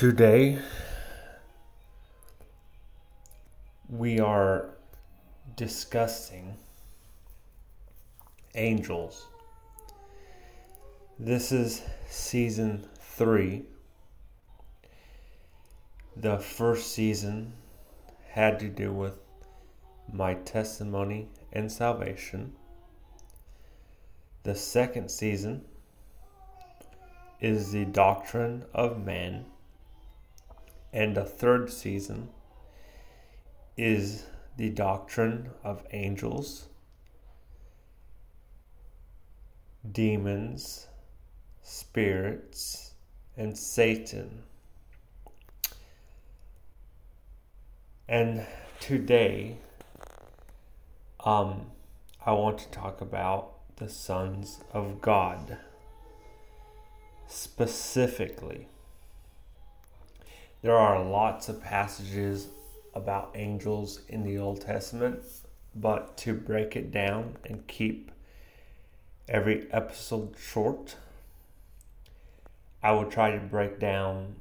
Today, we are discussing angels. This is season three. The first season had to do with my testimony and salvation. The second season is the doctrine of man. And the third season is the doctrine of angels, demons, spirits, and Satan. And today, um, I want to talk about the sons of God specifically. There are lots of passages about angels in the Old Testament, but to break it down and keep every episode short, I will try to break down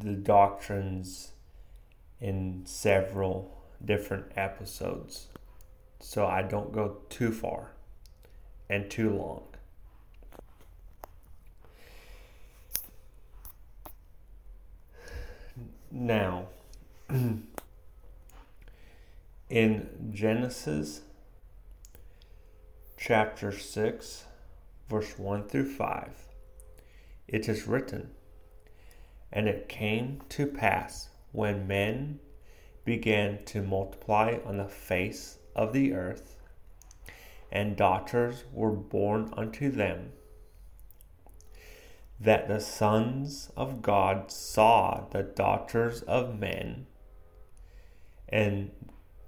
the doctrines in several different episodes so I don't go too far and too long. Now, in Genesis chapter 6, verse 1 through 5, it is written, And it came to pass when men began to multiply on the face of the earth, and daughters were born unto them that the sons of God saw the daughters of men, and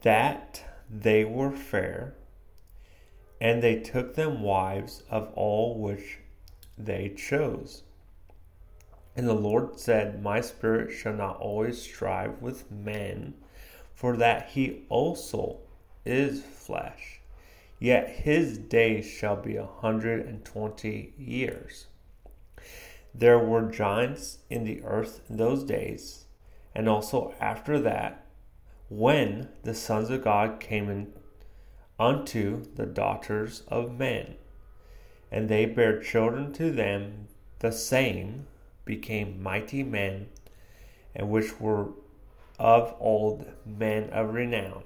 that they were fair, and they took them wives of all which they chose. And the Lord said, My spirit shall not always strive with men, for that he also is flesh. Yet his days shall be a hundred and twenty years. There were giants in the earth in those days, and also after that, when the sons of God came in unto the daughters of men, and they bare children to them, the same became mighty men, and which were of old men of renown.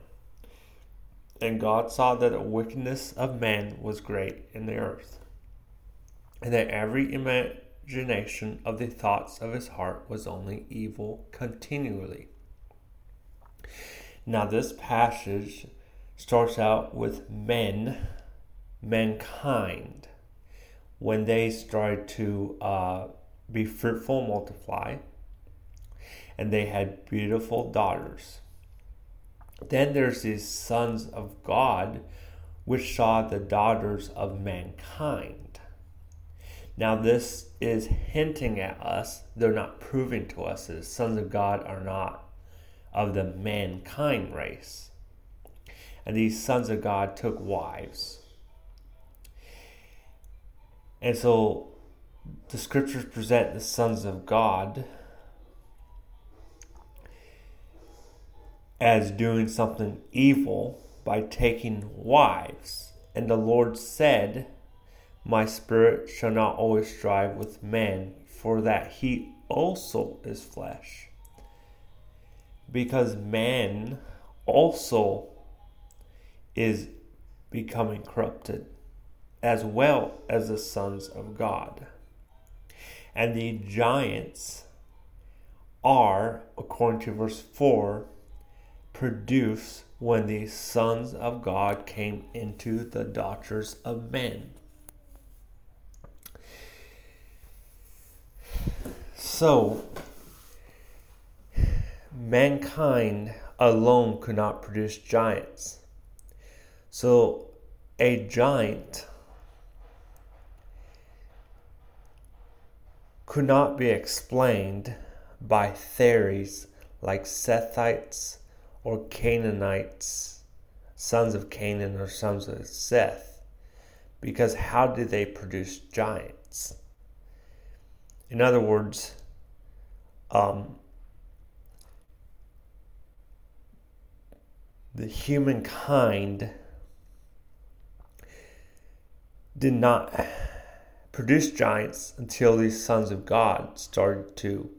And God saw that the wickedness of man was great in the earth, and that every imagination of the thoughts of his heart was only evil continually. Now, this passage starts out with men, mankind, when they started to uh, be fruitful, multiply, and they had beautiful daughters. Then there's these sons of God, which saw the daughters of mankind. Now, this is hinting at us, they're not proving to us that the sons of God are not of the mankind race. And these sons of God took wives. And so the scriptures present the sons of God as doing something evil by taking wives. And the Lord said, my spirit shall not always strive with man, for that he also is flesh. Because man also is becoming corrupted, as well as the sons of God. And the giants are, according to verse 4, produced when the sons of God came into the daughters of men. So, mankind alone could not produce giants. So, a giant could not be explained by theories like Sethites or Canaanites, sons of Canaan or sons of Seth, because how did they produce giants? In other words, um, the humankind did not produce giants until these sons of God started to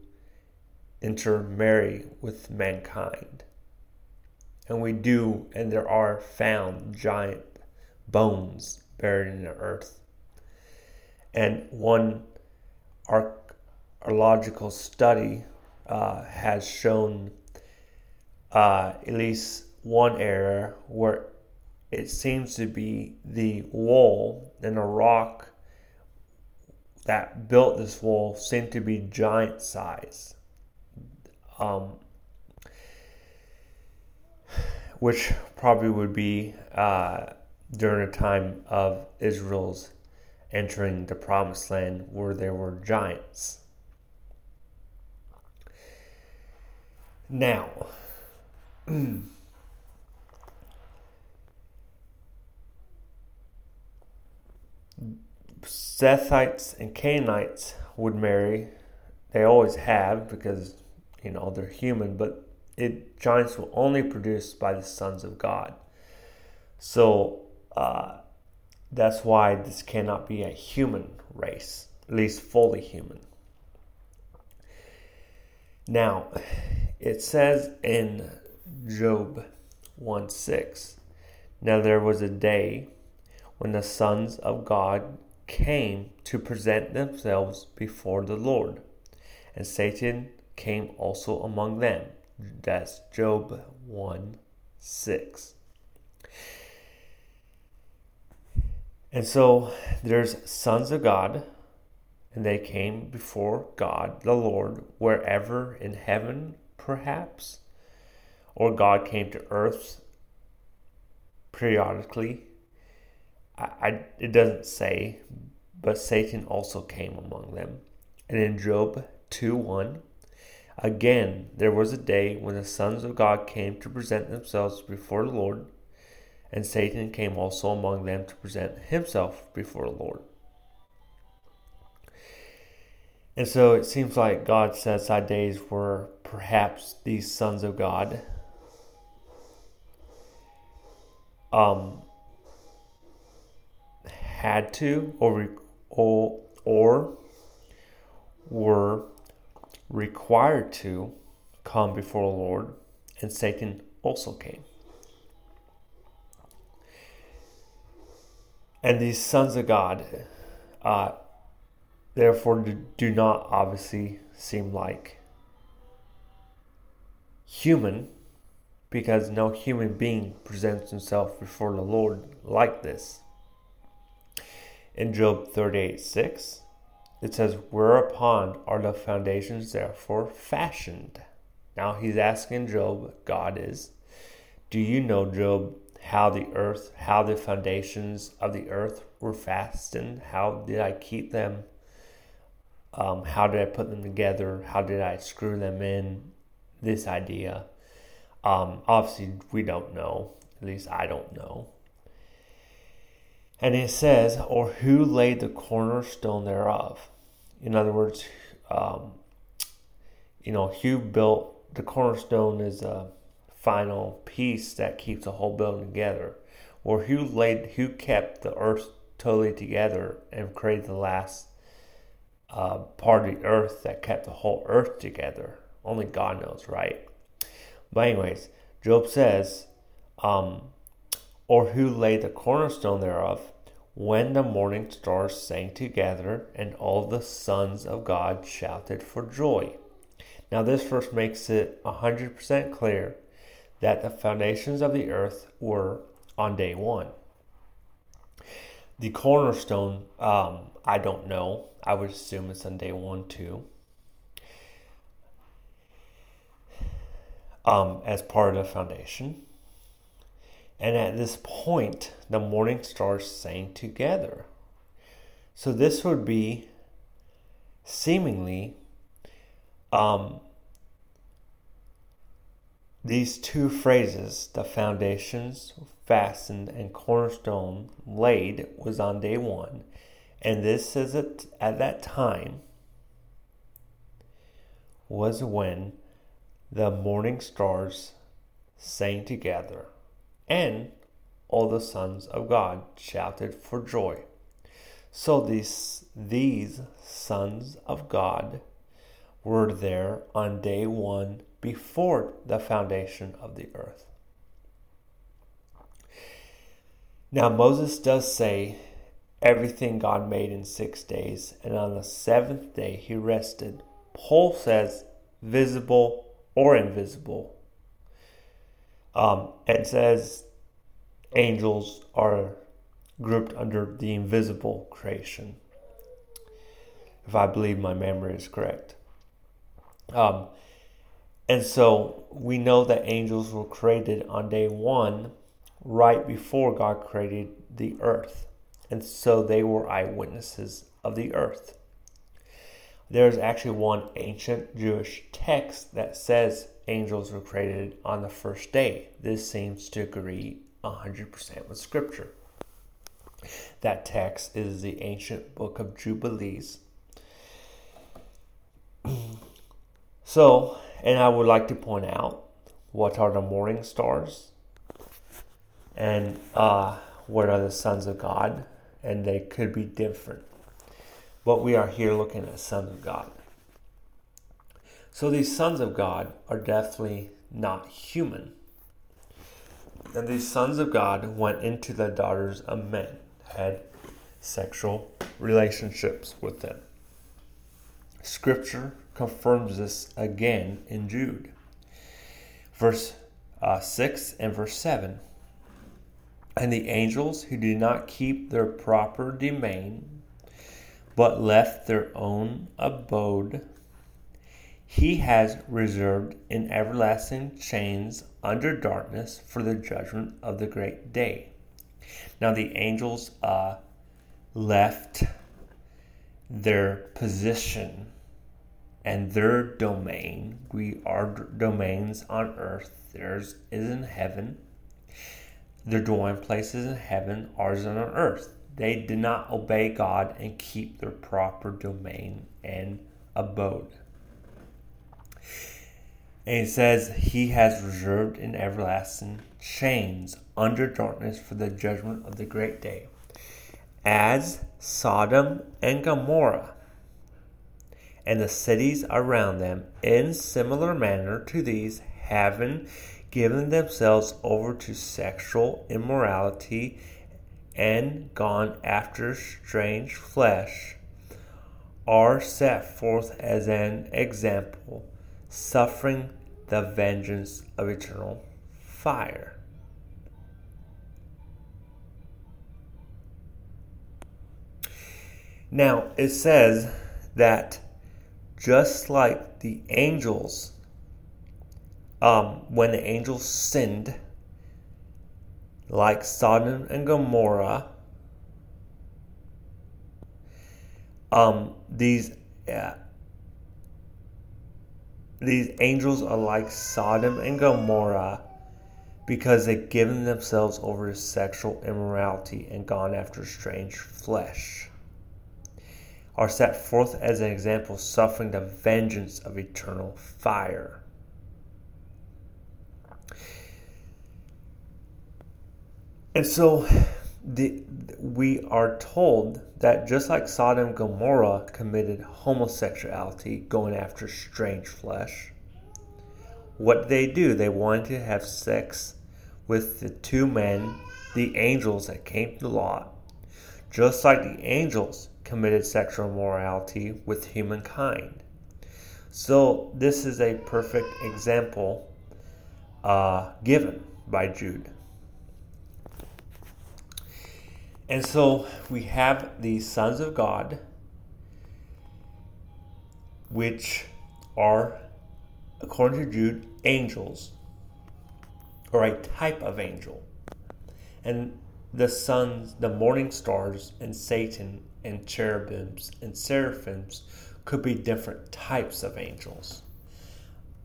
intermarry with mankind. And we do, and there are found giant bones buried in the earth. And one archaeological study uh, has shown uh, at least one area where it seems to be the wall and the rock that built this wall seem to be giant size. Um, which probably would be uh, during the time of Israel's entering the promised land where there were giants. Now, Sethites and Canaanites would marry. They always have because, you know, they're human, but it giants were only produced by the sons of God. So uh, that's why this cannot be a human race, at least fully human. Now, it says in Job 1 6, Now there was a day when the sons of God came to present themselves before the Lord, and Satan came also among them. That's Job 1 6. And so there's sons of God, and they came before God, the Lord, wherever in heaven, perhaps, or God came to earth periodically. I, I, it doesn't say, but Satan also came among them. And in Job 2 1, again, there was a day when the sons of God came to present themselves before the Lord and Satan came also among them to present himself before the Lord. And so it seems like God set aside days where perhaps these sons of God um, had to or, or, or were required to come before the Lord, and Satan also came. And these sons of God, uh, therefore, do, not obviously seem like human because no human being presents himself before the Lord like this. In Job 38 6, it says, Whereupon are the foundations therefore fashioned? Now he's asking Job, God is, Do you know, Job, how the earth, how the foundations of the earth were fastened. How did I keep them? Um, how did I put them together? How did I screw them in? This idea. Um, obviously, we don't know. At least I don't know. And it says, or who laid the cornerstone thereof? In other words, um, you know, who built the cornerstone is a final piece that keeps the whole building together, or who laid, who kept the earth totally together and created the last uh, part of the earth that kept the whole earth together. Only God knows, right? But anyways, Job says, um, or who laid the cornerstone thereof, when the morning stars sang together and all the sons of God shouted for joy. Now, this verse makes it 100% clear that the foundations of the earth were on day one. The cornerstone, um, I don't know. I would assume it's on day one too. Um, as part of the foundation. And at this point, the morning stars sang together. So this would be seemingly um, these two phrases, the foundations fastened and cornerstone laid, was on day one. And this is at, at that time was when the morning stars sang together, and all the sons of God shouted for joy. So these, these sons of God were there on day one before the foundation of the earth. Now, Moses does say everything God made in six days, and on the seventh day he rested. Paul says visible or invisible. Um, it says angels are grouped under the invisible creation, if I believe my memory is correct. Um, and so we know that angels were created on day one, right before God created the earth. And so they were eyewitnesses of the earth. There's actually one ancient Jewish text that says angels were created on the first day. This seems to agree 100% with Scripture. That text is the ancient book of Jubilees. so, and I would like to point out what are the morning stars and uh, what are the sons of God, and they could be different. But we are here looking at sons of God. So these sons of God are definitely not human. And these sons of God went into the daughters of men, had sexual relationships with them. Scripture confirms this again in Jude. Verse uh, 6 and verse 7. And the angels who did not keep their proper domain, but left their own abode he has reserved in everlasting chains under darkness for the judgment of the great day. Now the angels uh, left their position and their domain. We are domains on earth. Theirs is in heaven. Their dwelling place is in heaven. Ours on earth. They did not obey God and keep their proper domain and abode. And it says, He has reserved in everlasting chains under darkness for the judgment of the great day. As Sodom and Gomorrah and the cities around them, in similar manner to these, having given themselves over to sexual immorality and gone after strange flesh, are set forth as an example suffering the vengeance of eternal fire. Now, it says that just like the angels, um, when the angels sinned, like Sodom and Gomorrah, um, these uh, these angels are like Sodom and Gomorrah because they've given themselves over to sexual immorality and gone after strange flesh. Are set forth as an example, suffering the vengeance of eternal fire. And so the, we are told that just like Sodom and Gomorrah committed homosexuality, going after strange flesh, what they do, they wanted to have sex with the two men, the angels that came to Lot, just like the angels committed sexual immorality with humankind. So, this is a perfect example uh, given by Jude. And so we have the sons of God, which are, according to Jude, angels, or a type of angel. And the sons, the morning stars, and Satan, and cherubims, and seraphims could be different types of angels.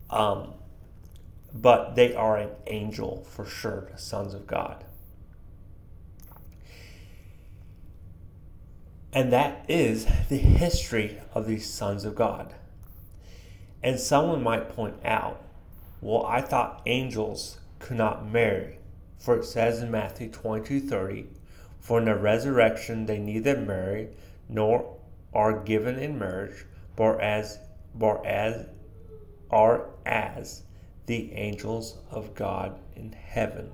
Um, but they are an angel for sure, sons of God. And that is the history of these sons of God. And someone might point out, well, I thought angels could not marry. For it says in Matthew 22 30, For in the resurrection they neither marry nor are given in marriage, but as, but as are as the angels of God in heaven.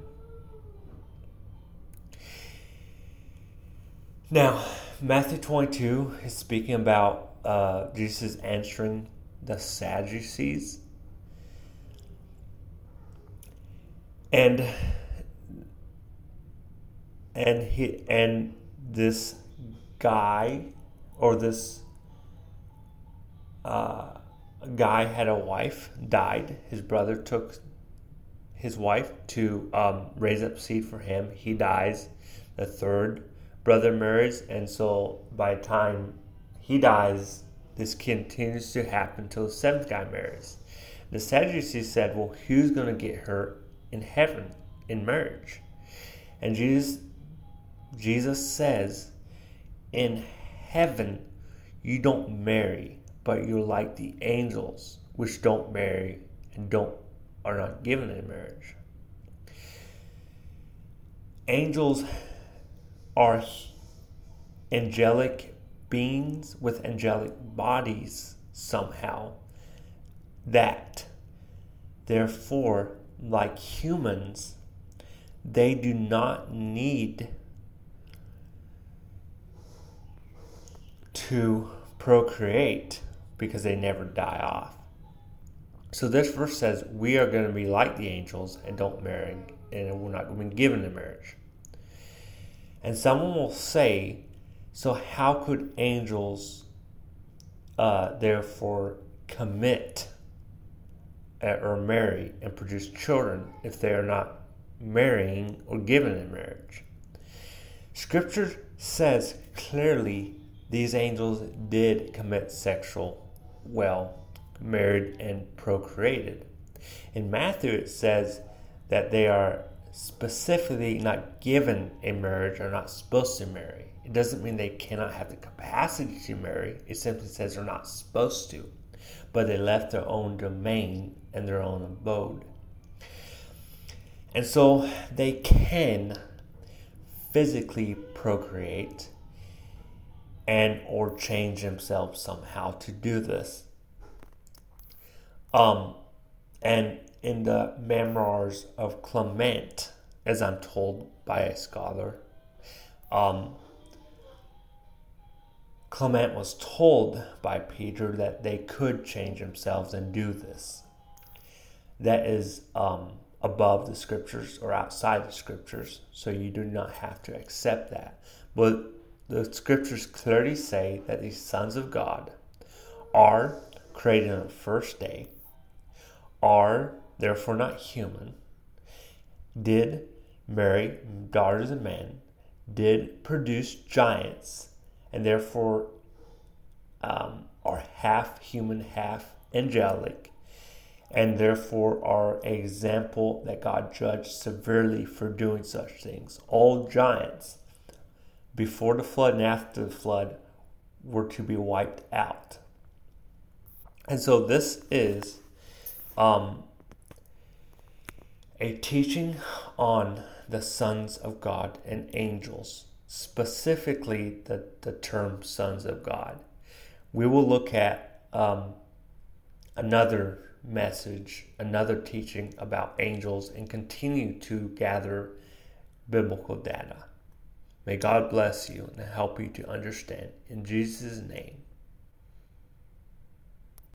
Now, Matthew 22 is speaking about uh, Jesus answering the Sadducees. And and he and this guy or this uh, guy had a wife died his brother took his wife to um, raise up seed for him he dies the third brother marries and so by the time he dies this continues to happen until the seventh guy marries. The Sadducees said, Well, who's going to get her in heaven in marriage? And Jesus, Jesus says, In heaven, you don't marry, but you're like the angels, which don't marry and don't are not given in marriage. Angels are angelic beings with angelic bodies somehow that therefore like humans they do not need to procreate because they never die off. So this verse says we are going to be like the angels and don't marry and we're not going to be given in marriage and someone will say so, how could angels uh, therefore commit uh, or marry and produce children if they are not marrying or given in marriage? Scripture says clearly these angels did commit sexual, well, married and procreated. In Matthew, it says that they are specifically not given a marriage or not supposed to marry. It doesn't mean they cannot have the capacity to marry. It simply says they're not supposed to, but they left their own domain and their own abode. And so they can physically procreate and or change themselves somehow to do this. Um, and in the memoirs of Clement, as I'm told by a scholar, um, Clement was told by Peter that they could change themselves and do this. That is um, above the scriptures or outside the scriptures, so you do not have to accept that. But the scriptures clearly say that these sons of God are created on the first day, are therefore not human, did marry daughters of men, did produce giants and therefore um, are half human, half angelic, and therefore are an example that God judged severely for doing such things. All giants, before the flood and after the flood, were to be wiped out. And so this is um, a teaching on the sons of God and angels specifically the, the term sons of God. We will look at um, another message, another teaching about angels, and continue to gather biblical data. May God bless you and help you to understand. In Jesus' name.